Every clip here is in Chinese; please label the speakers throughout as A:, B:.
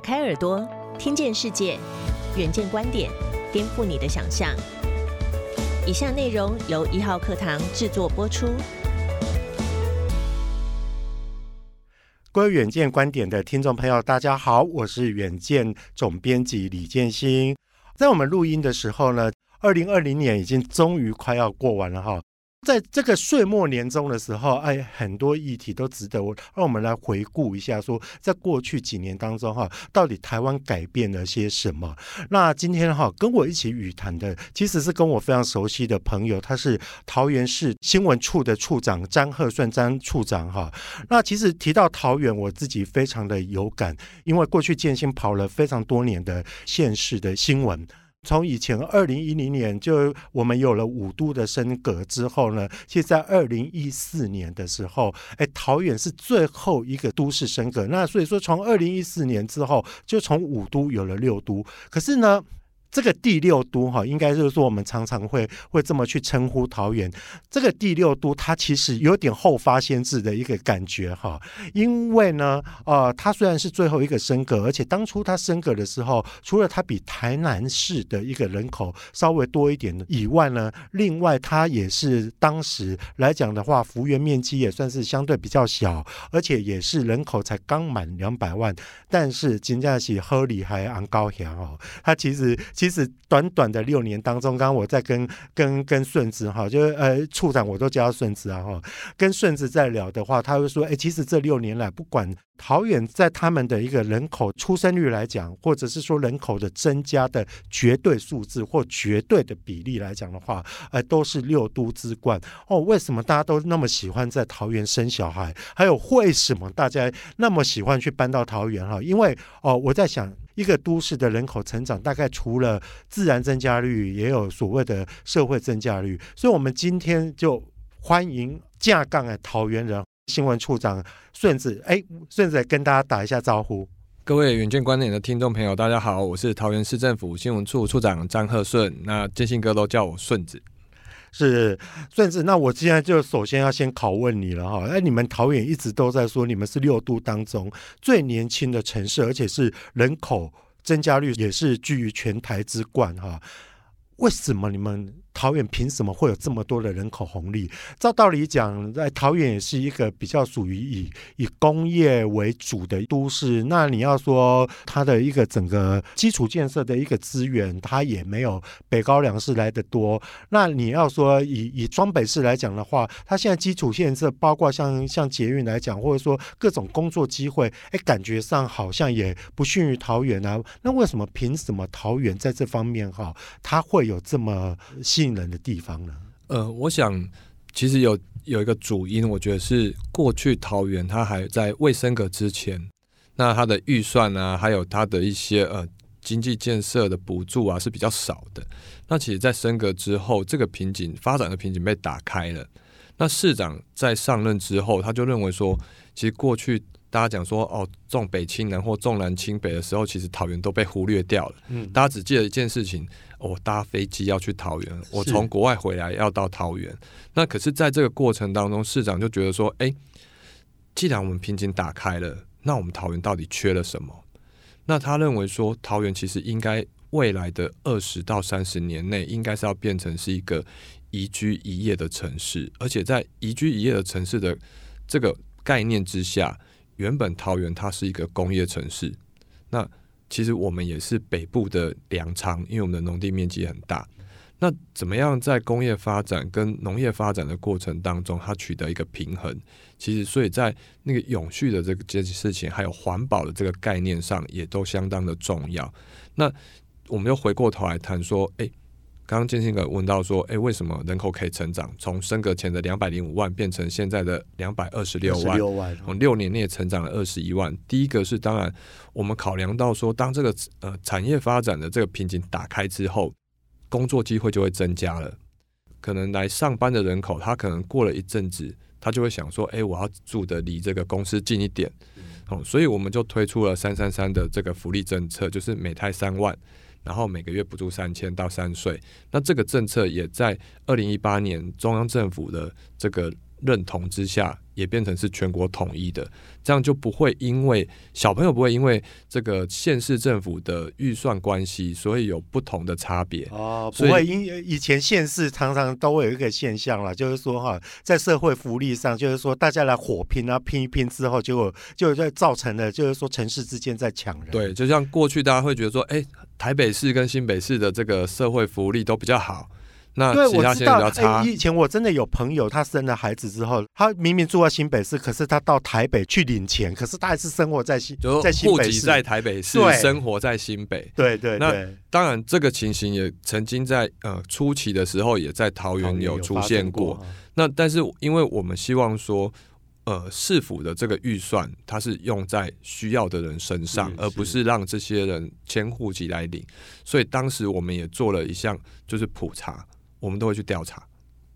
A: 开耳朵，听见世界，远见观点，颠覆你的想象。以下内容由一号课堂制作播出。
B: 各位远见观点的听众朋友，大家好，我是远见总编辑李建新。在我们录音的时候呢，二零二零年已经终于快要过完了哈。在这个岁末年终的时候，哎，很多议题都值得我让我们来回顾一下，说在过去几年当中哈，到底台湾改变了些什么？那今天哈，跟我一起语谈的，其实是跟我非常熟悉的朋友，他是桃园市新闻处的处长张鹤顺张处长哈。那其实提到桃园，我自己非常的有感，因为过去建新跑了非常多年的县市的新闻。从以前二零一零年就我们有了五都的升格之后呢，其实在二零一四年的时候，哎，桃园是最后一个都市升格。那所以说，从二零一四年之后，就从五都有了六都。可是呢？这个第六都哈，应该就是说我们常常会会这么去称呼桃园。这个第六都，它其实有点后发先至的一个感觉哈。因为呢，呃，它虽然是最后一个升格，而且当初它升格的时候，除了它比台南市的一个人口稍微多一点以外呢，另外它也是当时来讲的话，幅员面积也算是相对比较小，而且也是人口才刚满两百万。但是金家喜喝里还昂高翔哦，它其实。其实短短的六年当中，刚刚我在跟跟跟顺子哈，就是呃处长，我都叫他顺子啊哈，跟顺子在聊的话，他会说，哎，其实这六年来，不管桃园在他们的一个人口出生率来讲，或者是说人口的增加的绝对数字或绝对的比例来讲的话，呃，都是六都之冠哦。为什么大家都那么喜欢在桃园生小孩？还有为什么大家那么喜欢去搬到桃园哈？因为哦，我在想。一个都市的人口成长，大概除了自然增加率，也有所谓的社会增加率。所以，我们今天就欢迎架杠的桃园人新闻处长顺子。哎，顺子跟大家打一下招呼。
C: 各位远见观点的听众朋友，大家好，我是桃园市政府新闻处处长张鹤顺。那建信哥都叫我顺子。
B: 是顺子，那我现在就首先要先拷问你了哈。那，你们桃园一直都在说你们是六都当中最年轻的城市，而且是人口增加率也是居于全台之冠哈。为什么你们？桃园凭什么会有这么多的人口红利？照道理讲，在桃园也是一个比较属于以以工业为主的都市。那你要说它的一个整个基础建设的一个资源，它也没有北高梁市来的多。那你要说以以双北市来讲的话，它现在基础建设包括像像捷运来讲，或者说各种工作机会，哎，感觉上好像也不逊于桃园啊。那为什么凭什么桃园在这方面哈，它会有这么？吸引人的地方呢？
C: 呃，我想其实有有一个主因，我觉得是过去桃园它还在未升格之前，那它的预算啊，还有它的一些呃经济建设的补助啊是比较少的。那其实，在升格之后，这个瓶颈发展的瓶颈被打开了。那市长在上任之后，他就认为说，其实过去。大家讲说哦，重北轻南或重南轻北的时候，其实桃园都被忽略掉了。嗯，大家只记得一件事情：我搭飞机要去桃园，我从国外回来要到桃园。那可是，在这个过程当中，市长就觉得说，哎，既然我们瓶颈打开了，那我们桃园到底缺了什么？那他认为说，桃园其实应该未来的二十到三十年内，应该是要变成是一个宜居宜业的城市，而且在宜居宜业的城市的这个概念之下。原本桃园它是一个工业城市，那其实我们也是北部的粮仓，因为我们的农地面积很大。那怎么样在工业发展跟农业发展的过程当中，它取得一个平衡？其实，所以在那个永续的这个这件事情，还有环保的这个概念上，也都相当的重要。那我们又回过头来谈说，哎。刚刚建新哥问到说：“哎，为什么人口可以成长？从升格前的两百零五万变成现在的两百二十六万，从六年内成长了二十一万。第一个是，当然我们考量到说，当这个呃产业发展的这个瓶颈打开之后，工作机会就会增加了。可能来上班的人口，他可能过了一阵子，他就会想说：，哎，我要住的离这个公司近一点。哦，所以我们就推出了三三三的这个福利政策，就是每胎三万。”然后每个月补助三千到三岁，那这个政策也在二零一八年中央政府的这个认同之下，也变成是全国统一的，这样就不会因为小朋友不会因为这个县市政府的预算关系，所以有不同的差别。
B: 哦，不会因以前县市常常都会有一个现象啦，就是说哈，在社会福利上，就是说大家来火拼啊，拼一拼之后，结果就在造成了就是说城市之间在抢人。
C: 对，就像过去大家会觉得说，哎、台北市跟新北市的这个社会福利都比较好，那
B: 我知道。以前我真的有朋友，他生了孩子之后，他明明住在新北市，可是他到台北去领钱，可是他还是生活在新
C: 就
B: 在新北市。
C: 户籍在台北市
B: 对，
C: 生活在新北。
B: 对对
C: 那，当然，这个情形也曾经在呃初期的时候，也在桃园有出现过。
B: 哈
C: 那但是因为我们希望说，呃，市府的这个预算它是用在需要的人身上，而不是让这些人迁户籍来领。所以当时我们也做了一项，就是普查，我们都会去调查。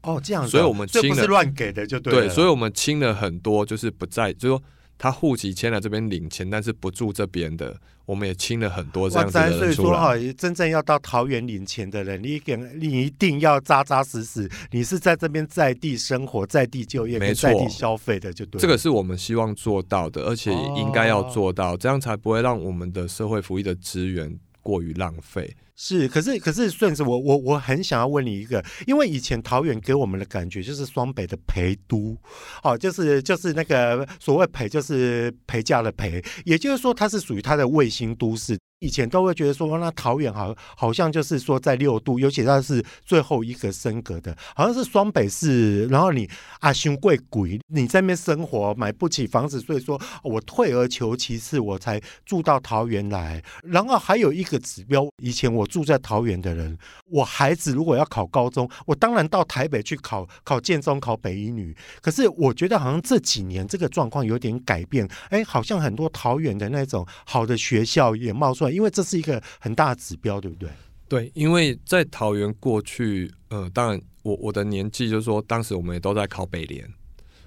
B: 哦，这样
C: 所以我们
B: 这不是乱给的，就对
C: 对，所以我们清了很多，就是不在，就是说他户籍迁来这边领钱，但是不住这边的，我们也清了很多这
B: 哇
C: 样子
B: 塞，所以。说哈，真正要到桃园领钱的人，你一定你一定要扎扎实实，你是在这边在地生活、在地就业、在地消费的，就对了。
C: 这个是我们希望做到的，而且也应该要做到，这样才不会让我们的社会福利的资源过于浪费。
B: 是，可是可是顺子，我我我很想要问你一个，因为以前桃园给我们的感觉就是双北的陪都，哦，就是就是那个所谓陪，就是陪嫁的陪，也就是说它是属于它的卫星都市。以前都会觉得说，那桃园好好像就是说在六度，尤其它是最后一个升格的，好像是双北市。然后你啊，胸贵贵，你在那边生活买不起房子，所以说我退而求其次，我才住到桃园来。然后还有一个指标，以前我住在桃园的人，我孩子如果要考高中，我当然到台北去考考建中、考北一女。可是我觉得好像这几年这个状况有点改变，哎，好像很多桃园的那种好的学校也冒出来，因为这是一个很大的指标，对不对？
C: 对，因为在桃园过去，呃，当然我我的年纪就是说，当时我们也都在考北联，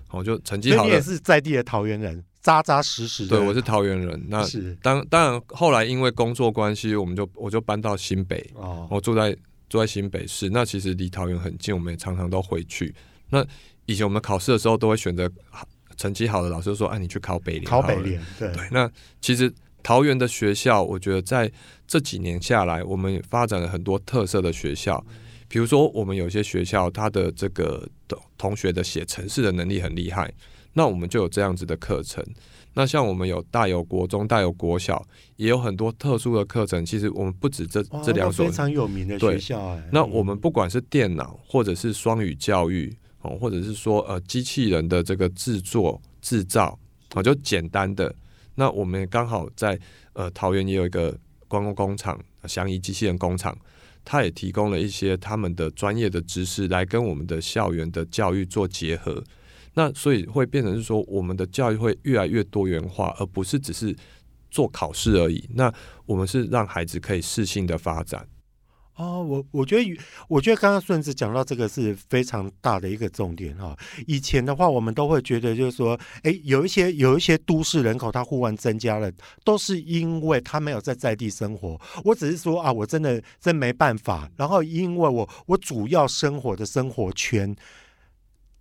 C: 哦，就成绩
B: 所以你也，是在地的桃园人，扎扎实实的。
C: 对，我是桃园人。那
B: 是
C: 当当然后来因为工作关系，我们就我就搬到新北，
B: 哦，
C: 我住在住在新北市，那其实离桃园很近，我们也常常都回去。那以前我们考试的时候，都会选择好成绩好的老师说：“哎、你去考北联。”
B: 考北。联，对
C: 对，那其实桃园的学校，我觉得在这几年下来，我们发展了很多特色的学校。比如说，我们有些学校，它的这个同同学的写程式的能力很厉害，那我们就有这样子的课程。那像我们有大有国中、大有国小，也有很多特殊的课程。其实我们不止这这两所
B: 非常有名的学校，哎，
C: 那我们不管是电脑，或者是双语教育，哦，或者是说呃机器人的这个制作制造，哦，就简单的。那我们刚好在呃桃园也有一个观光工厂，祥仪机器人工厂，它也提供了一些他们的专业的知识来跟我们的校园的教育做结合。那所以会变成是说，我们的教育会越来越多元化，而不是只是做考试而已。那我们是让孩子可以适性的发展。
B: 哦，我我觉得，我觉得刚刚顺子讲到这个是非常大的一个重点哈、以前的话，我们都会觉得就是说，哎，有一些有一些都市人口它忽然增加了，都是因为他没有在在地生活。我只是说啊，我真的真没办法。然后因为我我主要生活的生活圈。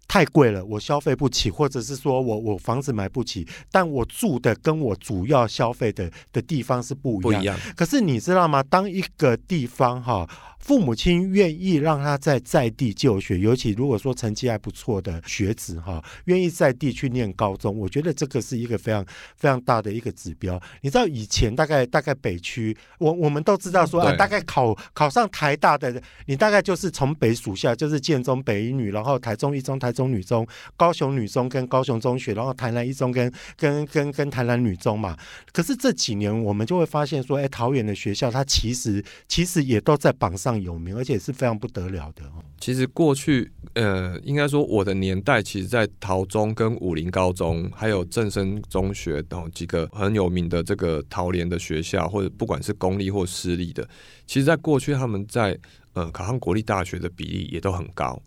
B: 太贵了，我消费不起，或者是说我我房子买不起，但我住的跟我主要消费的的地方是不一样。
C: 不一样，
B: 可是你知道吗？当一个地方哈，父母亲愿意让他在在地就学，尤其如果说成绩还不错的学子哈，愿意在地去念高中，我觉得这个是一个非常非常大的一个指标。你知道以前大概大概北区，我我们都知道说啊，大概考考上台大的，你大概就是从北属下，就是建中、北一女，然后台中一中、台中女中、高雄女中跟高雄中学，然后台南一中跟跟跟跟台南女中嘛。可是这几年我们就会发现说，哎，桃园的学校它其实其实也都在榜上有名，而且是非常不得了的。
C: 其实过去，呃，应该说我的年代，其实，在桃中跟武林高中，还有正生中学等几个很有名的这个桃联的学校，或者不管是公立或私立的，其实在过去他们在呃考上国立大学的比例也都很高，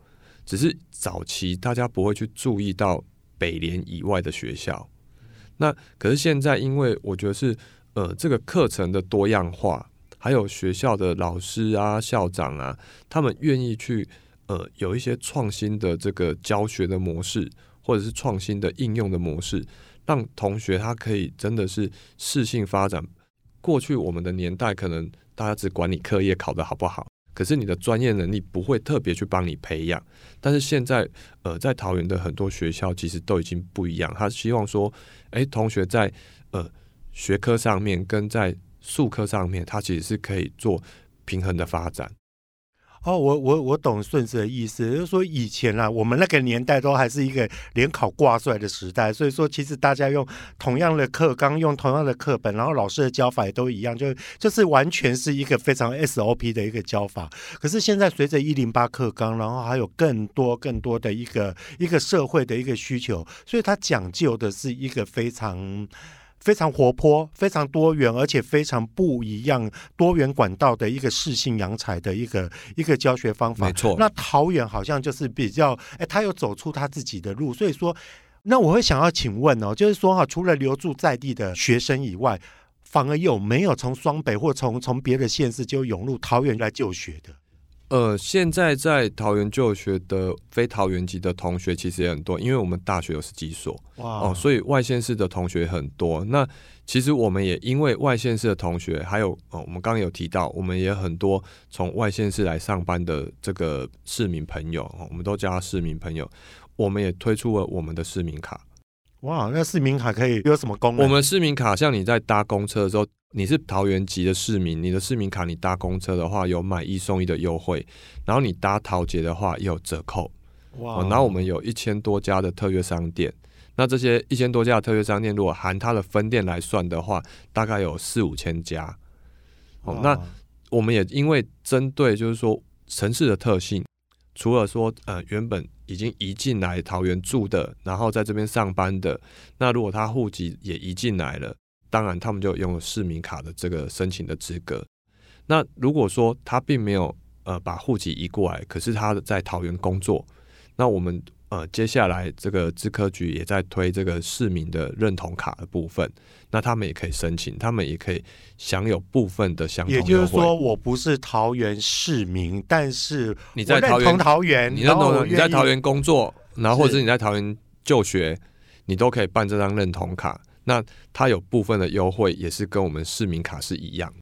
C: 只是早期大家不会去注意到北联以外的学校。那可是现在，因为我觉得是呃这个课程的多样化，还有学校的老师啊、校长啊，他们愿意去呃有一些创新的这个教学的模式，或者是创新的应用的模式，让同学他可以真的是适性发展。过去我们的年代，可能大家只管你课业考得好不好。可是你的专业能力不会特别去帮你培养，但是现在，呃，在桃园的很多学校其实都已经不一样。他希望说，哎，同学在呃学科上面跟在术科上面，他其实是可以做平衡的发展。
B: 哦，我我我懂顺子的意思，就是说以前啊，我们那个年代都还是一个联考挂帅的时代，所以说其实大家用同样的课纲，用同样的课本，然后老师的教法也都一样，就就是完全是一个非常 SOP 的一个教法。可是现在随着一零八课纲，然后还有更多更多的一个一个社会的一个需求，所以它讲究的是一个非常。非常活泼、非常多元，而且非常不一样、多元管道的一个适性扬才的一个一个教学方法。
C: 没错。
B: 那桃园好像就是比较，哎，他有走出他自己的路。所以说，那我会想要请问哦，就是说哈，除了留住在地的学生以外，反而有没有从双北或从从别的县市就涌入桃园来就学的？
C: 呃，现在在桃园就学的非桃园籍的同学其实也很多，因为我们大学有十几所哦，所以外县市的同学很多。那其实我们也因为外县市的同学，还有哦，我们刚刚有提到，我们也很多从外县市来上班的这个市民朋友，我们都叫他市民朋友。我们也推出了我们的市民卡。
B: 哇，那市民卡可以有什么功能？
C: 我们市民卡像你在搭公车的时候。你是桃园籍的市民，你的市民卡你搭公车的话有买一送一的优惠，然后你搭桃捷的话也有折扣。哇！然后我们有一千多家的特约商店，那这些一千多家的特约商店，如果含它的分店来算的话，大概有四五千家。哦，那我们也因为针对就是说城市的特性，除了说呃原本已经移进来桃园住的，然后在这边上班的，那如果他户籍也移进来了。当然，他们就拥有市民卡的这个申请的资格。那如果说他并没有呃把户籍移过来，可是他在桃园工作，那我们呃接下来这个资科局也在推这个市民的认同卡的部分，那他们也可以申请，他们也可以享有部分的相同
B: 也就是说，我不是桃园市民，但是
C: 你在桃
B: 园桃园，
C: 你认同你在桃园工作，然后或者你在桃园就学，你都可以办这张认同卡。那它有部分的优惠，也是跟我们市民卡是一样。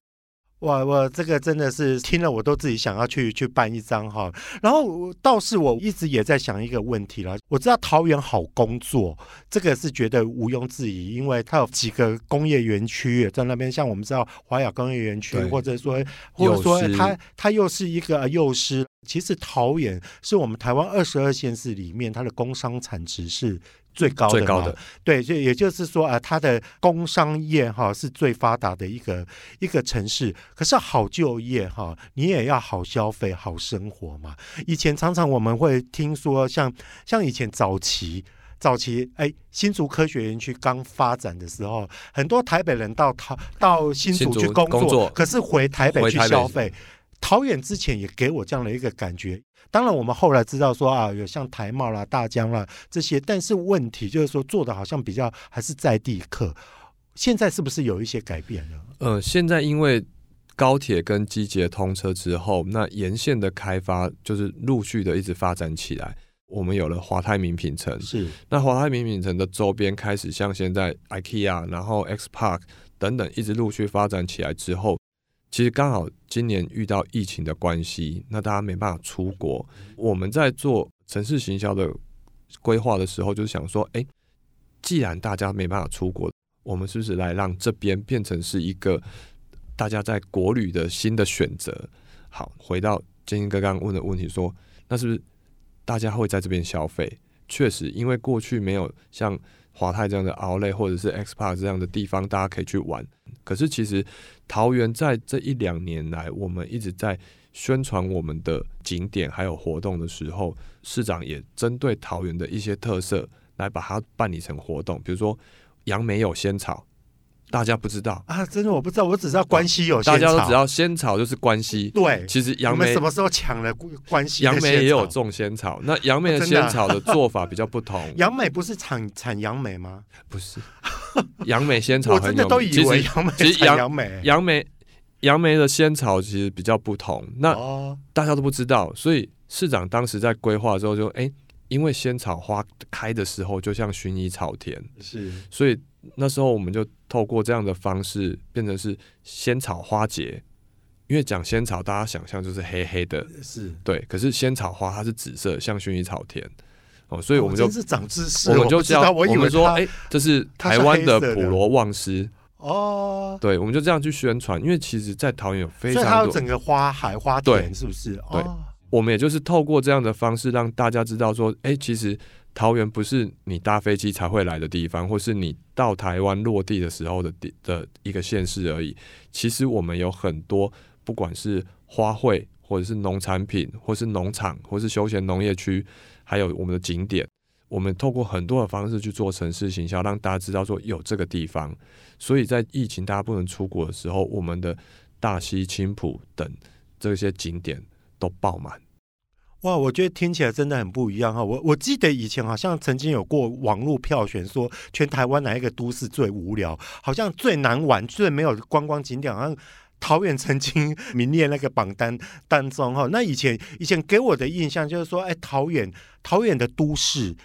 B: 哇，我这个真的是听了，我都自己想要去去办一张哈。然后倒是我一直也在想一个问题了。我知道桃园好工作，这个是觉得毋庸置疑，因为它有几个工业园区在那边。像我们知道华雅工业园区，或者说或者说它它又是一个幼师。其实桃园是我们台湾二十二县市里面，它的工商产值是。最高的高的，对，就也就是说啊，它的工商业哈是最发达的一个一个城市。可是好就业哈，你也要好消费、好生活嘛。以前常常我们会听说，像像以前早期早期，哎，新竹科学园区刚发展的时候，很多台北人到桃到新竹去工作，可是回台北去消费。桃园之前也给我这样的一个感觉。当然，我们后来知道说啊，有像台茂啦、大江啦这些，但是问题就是说做的好像比较还是在地客。现在是不是有一些改变了？
C: 呃，现在因为高铁跟机捷通车之后，那沿线的开发就是陆续的一直发展起来。我们有了华泰名品城，
B: 是
C: 那华泰名品城的周边开始像现在 IKEA，然后 X Park 等等，一直陆续发展起来之后。其实刚好今年遇到疫情的关系，那大家没办法出国。我们在做城市行销的规划的时候，就是想说，哎，既然大家没办法出国，我们是不是来让这边变成是一个大家在国旅的新的选择？好，回到建英哥刚刚问的问题，说那是不是大家会在这边消费？确实，因为过去没有像华泰这样的奥莱或者是 X Park 这样的地方，大家可以去玩。可是其实桃园在这一两年来，我们一直在宣传我们的景点还有活动的时候，市长也针对桃园的一些特色来把它办理成活动，比如说杨梅有仙草。大家不知道
B: 啊，真的我不知道，我只知道关西有
C: 仙草。大家都知道仙草就是关西。
B: 对，
C: 其实杨梅
B: 什么时候抢了关西？
C: 杨梅也有种仙草，那杨梅的仙草的做法比较不同。
B: 杨梅不是产产杨梅吗？
C: 不是，杨梅仙草
B: 我真的都以为杨梅其实杨
C: 梅杨梅杨梅的仙草其实比较不同。那大家都不知道，所以市长当时在规划之后就哎。因为仙草花开的时候就像薰衣草田，
B: 是，
C: 所以那时候我们就透过这样的方式变成是仙草花节。因为讲仙草，大家想象就是黑黑的，
B: 是
C: 对。可是仙草花它是紫色，像薰衣草田哦，所以我们就
B: 是长知识，
C: 我们就
B: 叫
C: 我
B: 们
C: 说，哎，这是台湾的普罗旺斯
B: 哦。
C: 对，我们就这样去宣传，因为其实，在桃园有非常多，
B: 它有整个花海花田，是不是？
C: 对。我们也就是透过这样的方式，让大家知道说，哎，其实桃园不是你搭飞机才会来的地方，或是你到台湾落地的时候的地的一个县市而已。其实我们有很多，不管是花卉，或者是农产品，或是农场，或是休闲农业区，还有我们的景点，我们透过很多的方式去做城市行销，让大家知道说有这个地方。所以在疫情大家不能出国的时候，我们的大溪、青浦等这些景点。都爆满，
B: 哇！我觉得听起来真的很不一样哈。我我记得以前好像曾经有过网络票选，说全台湾哪一个都市最无聊，好像最难玩、最没有观光景点，好像桃园曾经名列那个榜单当中哈。那以前以前给我的印象就是说，哎，桃园桃园的都市。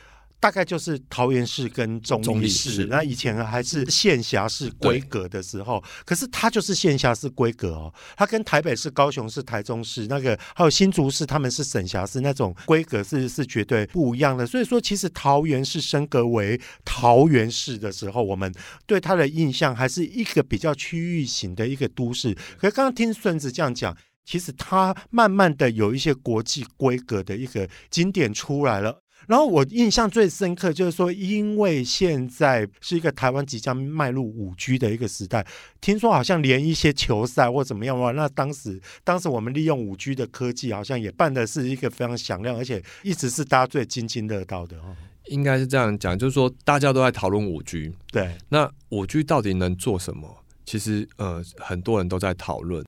B: 大概就是桃园市跟中立市，那以前还是县辖市规格的时候，可是它就是县辖市规格哦，它跟台北市、高雄市、台中市那个还有新竹市，他们是省辖市那种规格是是绝对不一样的。所以说，其实桃园市升格为桃园市的时候，我们对它的印象还是一个比较区域型的一个都市。可是刚刚听顺子这样讲，其实它慢慢的有一些国际规格的一个经典出来了。然后我印象最深刻就是说，因为现在是一个台湾即将迈入五 G 的一个时代，听说好像连一些球赛或怎么样哇，那当时当时我们利用五 G 的科技，好像也办的是一个非常响亮，而且一直是大家最津津乐道的哦。
C: 应该是这样讲，就是说大家都在讨论五 G，
B: 对，
C: 那五 G 到底能做什么？其实呃，很多人都在讨论。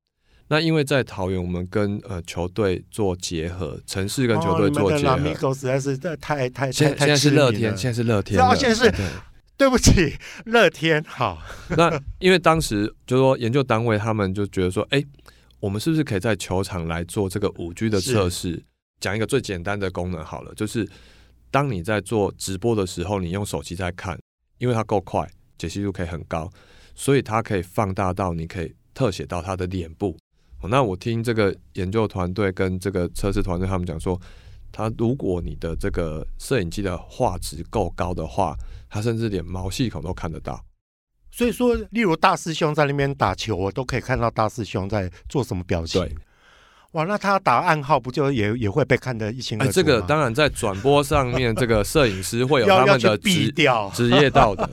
C: 那因为在桃园，我们跟呃球队做结合，城市跟球队做结合，
B: 实在是太太
C: 现现在是乐天，现在是乐天，
B: 现在是 对不起，乐天好。
C: 那因为当时就说研究单位他们就觉得说，哎，我们是不是可以在球场来做这个五 G 的测试？讲一个最简单的功能好了，就是当你在做直播的时候，你用手机在看，因为它够快，解析度可以很高，所以它可以放大到你可以特写到他的脸部。那我听这个研究团队跟这个测试团队他们讲说，他如果你的这个摄影机的画质够高的话，他甚至连毛细孔都看得到。
B: 所以说，例如大师兄在那边打球，我都可以看到大师兄在做什么表情。
C: 对，
B: 哇，那他打暗号不就也也会被看得一清二楚？
C: 这个当然在转播上面，这个摄影师会有他们的职职业道德。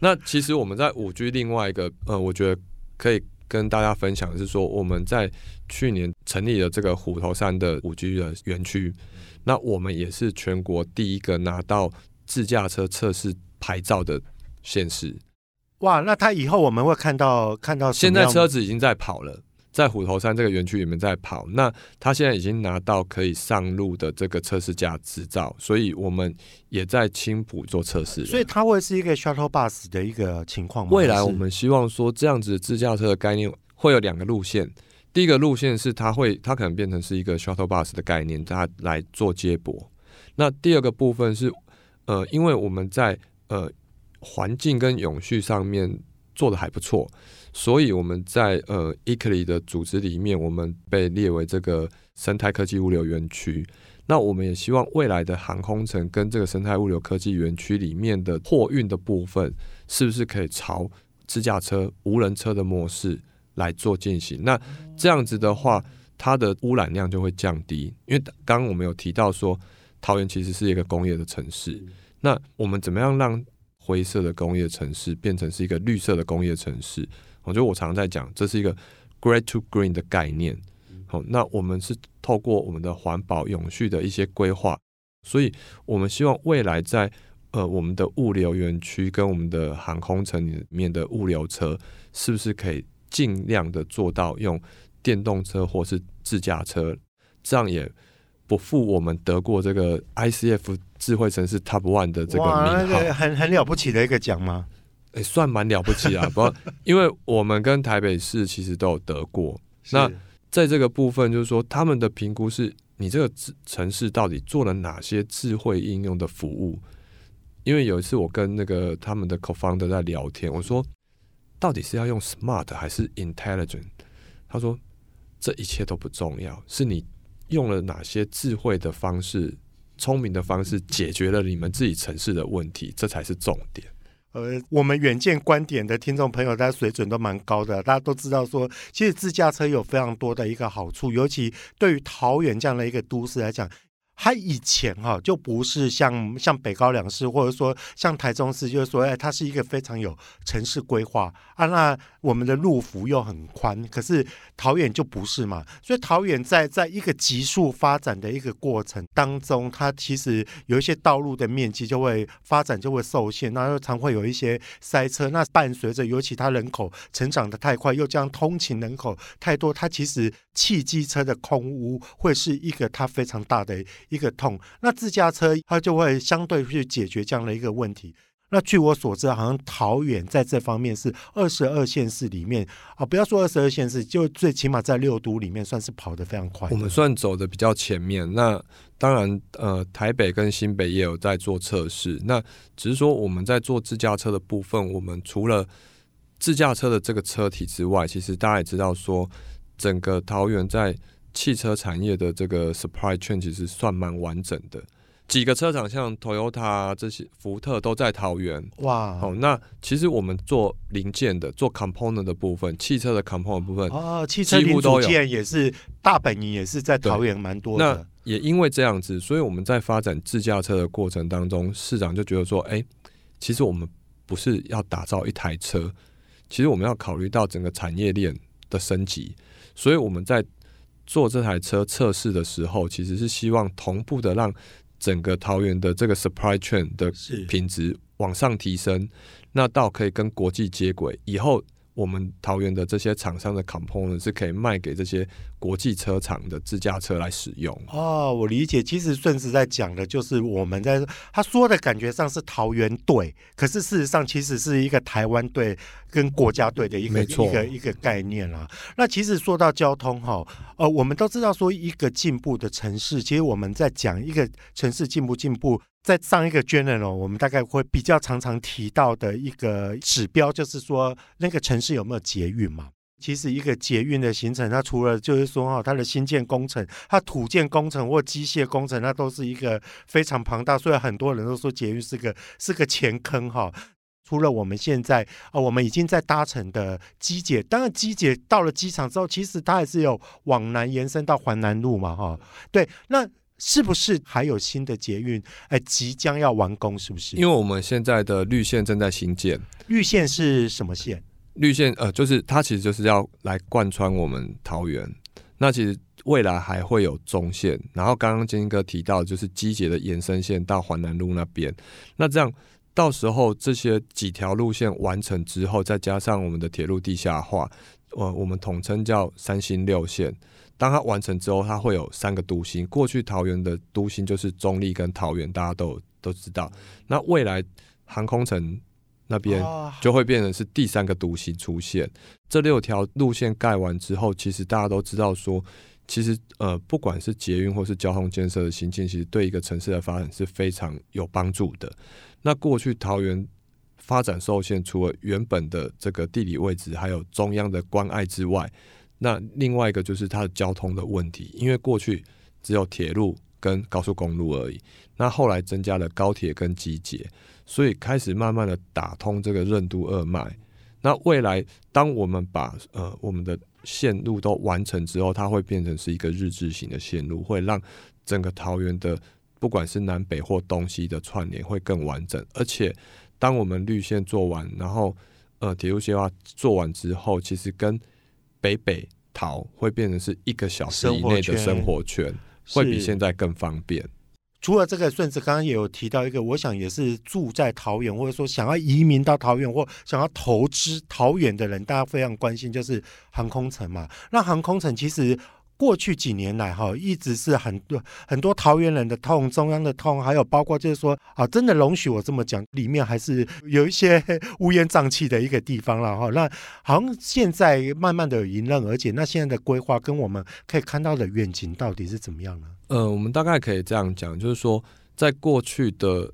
C: 那其实我们在五 G 另外一个，呃，我觉得可以。跟大家分享的是说，我们在去年成立了这个虎头山的五 G 的园区，那我们也是全国第一个拿到自驾车测试牌照的县市。
B: 哇，那他以后我们会看到看到，
C: 现在车子已经在跑了。在虎头山这个园区里面在跑，那他现在已经拿到可以上路的这个测试驾执照，所以我们也在青浦做测试。
B: 所以它会是一个 shuttle bus 的一个情况吗？
C: 未来我们希望说这样子自驾车的概念会有两个路线，第一个路线是它会它可能变成是一个 shuttle bus 的概念，它来做接驳。那第二个部分是呃，因为我们在呃环境跟永续上面做的还不错。所以我们在呃 e c l y 的组织里面，我们被列为这个生态科技物流园区。那我们也希望未来的航空城跟这个生态物流科技园区里面的货运的部分，是不是可以朝自驾车、无人车的模式来做进行？那这样子的话，它的污染量就会降低。因为刚刚我们有提到说，桃园其实是一个工业的城市。那我们怎么样让灰色的工业城市变成是一个绿色的工业城市？我觉得我常在讲，这是一个 “great to green” 的概念。好，那我们是透过我们的环保永续的一些规划，所以我们希望未来在呃我们的物流园区跟我们的航空城里面的物流车，是不是可以尽量的做到用电动车或是自驾车，这样也不负我们得过这个 ICF 智慧城市 Top One 的这个名号，
B: 很很了不起的一个奖吗？
C: 哎，算蛮了不起啊！不过，因为我们跟台北市其实都有得过。那在这个部分，就是说他们的评估是，你这个城市到底做了哪些智慧应用的服务？因为有一次我跟那个他们的 co-founder 在聊天，我说到底是要用 smart 还是 intelligent？他说这一切都不重要，是你用了哪些智慧的方式、聪明的方式解决了你们自己城市的问题，这才是重点。
B: 呃，我们远见观点的听众朋友，大家水准都蛮高的。大家都知道说，其实自驾车有非常多的一个好处，尤其对于桃园这样的一个都市来讲。它以前哈就不是像像北高两市，或者说像台中市，就是说，哎，它是一个非常有城市规划啊。那我们的路幅又很宽，可是桃园就不是嘛。所以桃园在在一个急速发展的一个过程当中，它其实有一些道路的面积就会发展就会受限，那又常会有一些塞车。那伴随着尤其它人口成长的太快，又将通勤人口太多，它其实汽机车的空污会是一个它非常大的。一个痛，那自驾车它就会相对去解决这样的一个问题。那据我所知，好像桃园在这方面是二十二县市里面啊，不要说二十二县市，就最起码在六都里面算是跑得非常快。
C: 我们算走的比较前面。那当然，呃，台北跟新北也有在做测试。那只是说我们在做自驾车的部分，我们除了自驾车的这个车体之外，其实大家也知道说，整个桃园在汽车产业的这个 supply chain 其实算蛮完整的，几个车厂像 Toyota 这些，福特都在桃园。
B: 哇，
C: 好，那其实我们做零件的，做 component 的部分，汽车的 component 部分，
B: 哦，汽车零组件也是大本营，也是在桃园蛮多
C: 的。那也因为这样子，所以我们在发展自驾车的过程当中，市长就觉得说，哎，其实我们不是要打造一台车，其实我们要考虑到整个产业链的升级，所以我们在做这台车测试的时候，其实是希望同步的让整个桃园的这个 supply chain 的品质往上提升，那到可以跟国际接轨以后。我们桃园的这些厂商的 component 是可以卖给这些国际车厂的自驾车来使用。
B: 哦，我理解。其实顺子在讲的就是我们在他说的感觉上是桃园队，可是事实上其实是一个台湾队跟国家队的一个一个一个概念啦。那其实说到交通哈，呃，我们都知道说一个进步的城市，其实我们在讲一个城市进步进步。在上一个 journal，我们大概会比较常常提到的一个指标，就是说那个城市有没有捷运嘛？其实一个捷运的行程，它除了就是说哈，它的新建工程、它土建工程或机械工程，那都是一个非常庞大。所以很多人都说捷运是个是个钱坑哈。除了我们现在啊，我们已经在搭乘的机捷，当然机捷到了机场之后，其实它还是有往南延伸到环南路嘛哈。对，那。是不是还有新的捷运？哎，即将要完工，是不是？
C: 因为我们现在的绿线正在新建。
B: 绿线是什么线？
C: 绿线呃，就是它其实就是要来贯穿我们桃园。那其实未来还会有中线，然后刚刚金哥提到就是机捷的延伸线到环南路那边。那这样到时候这些几条路线完成之后，再加上我们的铁路地下化，呃，我们统称叫三星六线。当它完成之后，它会有三个都心。过去桃园的都心就是中立跟桃园，大家都都知道。那未来航空城那边就会变成是第三个独行出现。这六条路线盖完之后，其实大家都知道说，其实呃，不管是捷运或是交通建设的新建，其实对一个城市的发展是非常有帮助的。那过去桃园发展受限，除了原本的这个地理位置，还有中央的关爱之外。那另外一个就是它的交通的问题，因为过去只有铁路跟高速公路而已，那后来增加了高铁跟机捷，所以开始慢慢的打通这个任督二脉。那未来当我们把呃我们的线路都完成之后，它会变成是一个日志型的线路，会让整个桃园的不管是南北或东西的串联会更完整。而且当我们绿线做完，然后呃铁路线化做完之后，其实跟北北桃会变成是一个小时以内的生活圈，会比现在更方便。
B: 除了这个，顺子刚刚也有提到一个，我想也是住在桃园，或者说想要移民到桃园或想要投资桃园的人，大家非常关心，就是航空城嘛。那航空城其实过去几年来哈，一直是很多很多桃园人的痛，中央的痛，还有包括就是说啊，真的容许我这么讲，里面还是有一些乌烟瘴气的一个地方了哈。那好像现在慢慢的迎刃而解，那现在的规划跟我们可以看到的愿景到底是怎么样呢？
C: 呃，我们大概可以这样讲，就是说，在过去的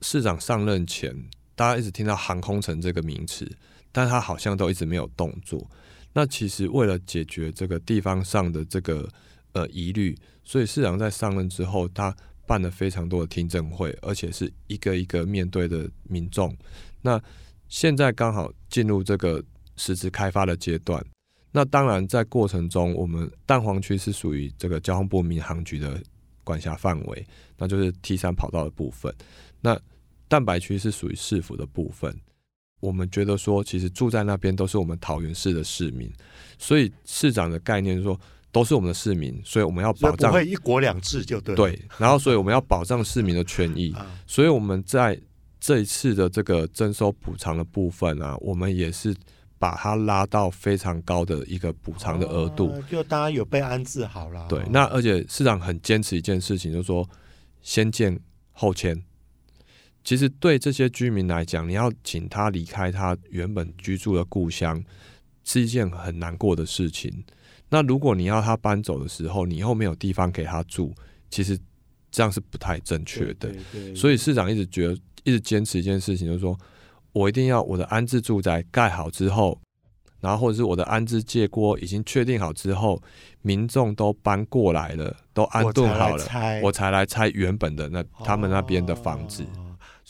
C: 市长上任前，大家一直听到航空城这个名词，但他好像都一直没有动作。那其实为了解决这个地方上的这个呃疑虑，所以市长在上任之后，他办了非常多的听证会，而且是一个一个面对的民众。那现在刚好进入这个实质开发的阶段。那当然在过程中，我们蛋黄区是属于这个交通部民航局的管辖范围，那就是 T 三跑道的部分。那蛋白区是属于市府的部分。我们觉得说，其实住在那边都是我们桃园市的市民，所以市长的概念说，都是我们的市民，所以我们要保障
B: 不会一国两制就对
C: 对，然后所以我们要保障市民的权益，所以我们在这一次的这个征收补偿的部分啊，我们也是把它拉到非常高的一个补偿的额度，
B: 就大家有被安置好了。
C: 对，那而且市长很坚持一件事情，就是说先建后签。其实对这些居民来讲，你要请他离开他原本居住的故乡，是一件很难过的事情。那如果你要他搬走的时候，你以后没有地方给他住，其实这样是不太正确的。所以市长一直觉得，一直坚持一件事情，就是说我一定要我的安置住宅盖好之后，然后或者是我的安置借锅已经确定好之后，民众都搬过来了，都安顿好了，我才来拆原本的那他们那边的房子。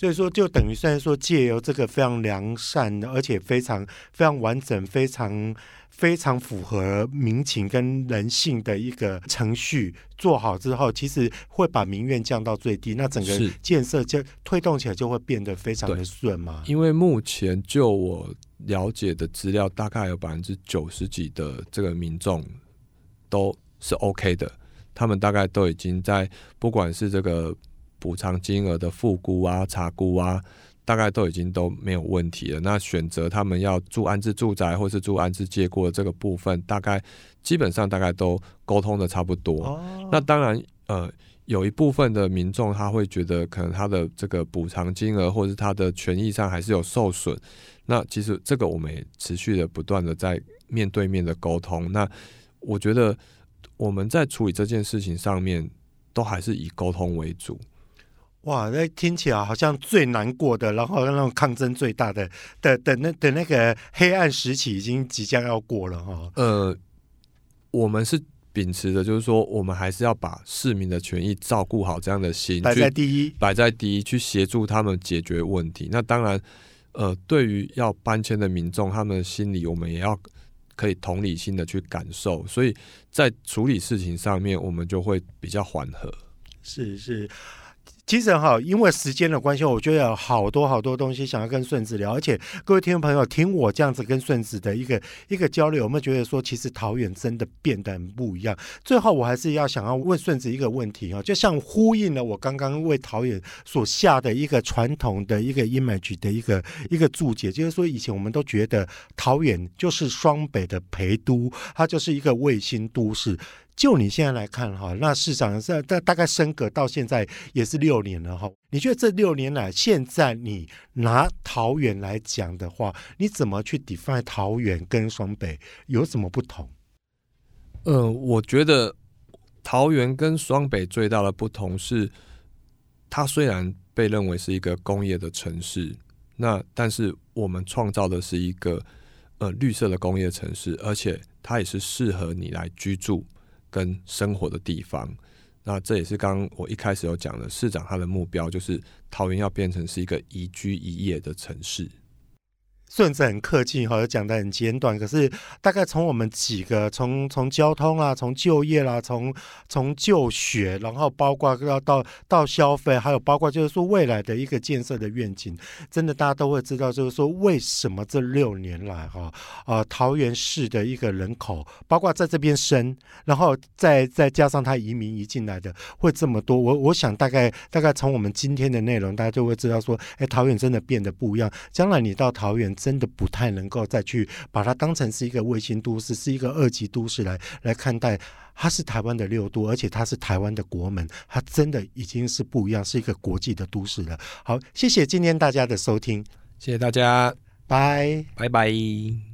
B: 所以说，就等于虽然说，借由这个非常良善的，而且非常非常完整、非常非常符合民情跟人性的一个程序做好之后，其实会把民怨降到最低，那整个建设就推动起来就会变得非常的顺嘛。
C: 因为目前就我了解的资料，大概有百分之九十几的这个民众都是 OK 的，他们大概都已经在不管是这个。补偿金额的复估啊、查估啊，大概都已经都没有问题了。那选择他们要住安置住宅或是住安置借过这个部分，大概基本上大概都沟通的差不多。那当然，呃，有一部分的民众他会觉得，可能他的这个补偿金额或是他的权益上还是有受损。那其实这个我们也持续的不断的在面对面的沟通。那我觉得我们在处理这件事情上面，都还是以沟通为主。
B: 哇，那听起来好像最难过的，然后那种抗争最大的的的那的那个黑暗时期已经即将要过了哈。
C: 呃，我们是秉持的，就是说，我们还是要把市民的权益照顾好，这样的心
B: 摆在第一，
C: 摆在第一，去协助他们解决问题。那当然，呃，对于要搬迁的民众，他们的心理，我们也要可以同理心的去感受。所以在处理事情上面，我们就会比较缓和。
B: 是是。其实哈，因为时间的关系，我觉得有好多好多东西想要跟顺子聊，而且各位听众朋友听我这样子跟顺子的一个一个交流，有没有觉得说，其实桃园真的变得很不一样？最后我还是要想要问顺子一个问题哈，就像呼应了我刚刚为桃园所下的一个传统的一个 image 的一个一个注解，就是说以前我们都觉得桃园就是双北的陪都，它就是一个卫星都市。就你现在来看哈，那市场在大大概升格到现在也是六年了哈。你觉得这六年来，现在你拿桃园来讲的话，你怎么去 define 桃园跟双北有什么不同？
C: 呃，我觉得桃园跟双北最大的不同是，它虽然被认为是一个工业的城市，那但是我们创造的是一个呃绿色的工业城市，而且它也是适合你来居住。跟生活的地方，那这也是刚刚我一开始有讲的，市长他的目标就是桃园要变成是一个宜居宜业的城市。
B: 顺子很客气哈，讲的很简短。可是大概从我们几个，从从交通啊，从就业啦，从从就学，然后包括要到到消费，还有包括就是说未来的一个建设的愿景，真的大家都会知道，就是说为什么这六年来哈，呃，桃园市的一个人口，包括在这边生，然后再再加上他移民移进来的会这么多。我我想大概大概从我们今天的内容，大家就会知道说，哎，桃园真的变得不一样。将来你到桃园。真的不太能够再去把它当成是一个卫星都市，是一个二级都市来来看待。它是台湾的六都，而且它是台湾的国门，它真的已经是不一样，是一个国际的都市了。好，谢谢今天大家的收听，
C: 谢谢大家，
B: 拜
C: 拜拜。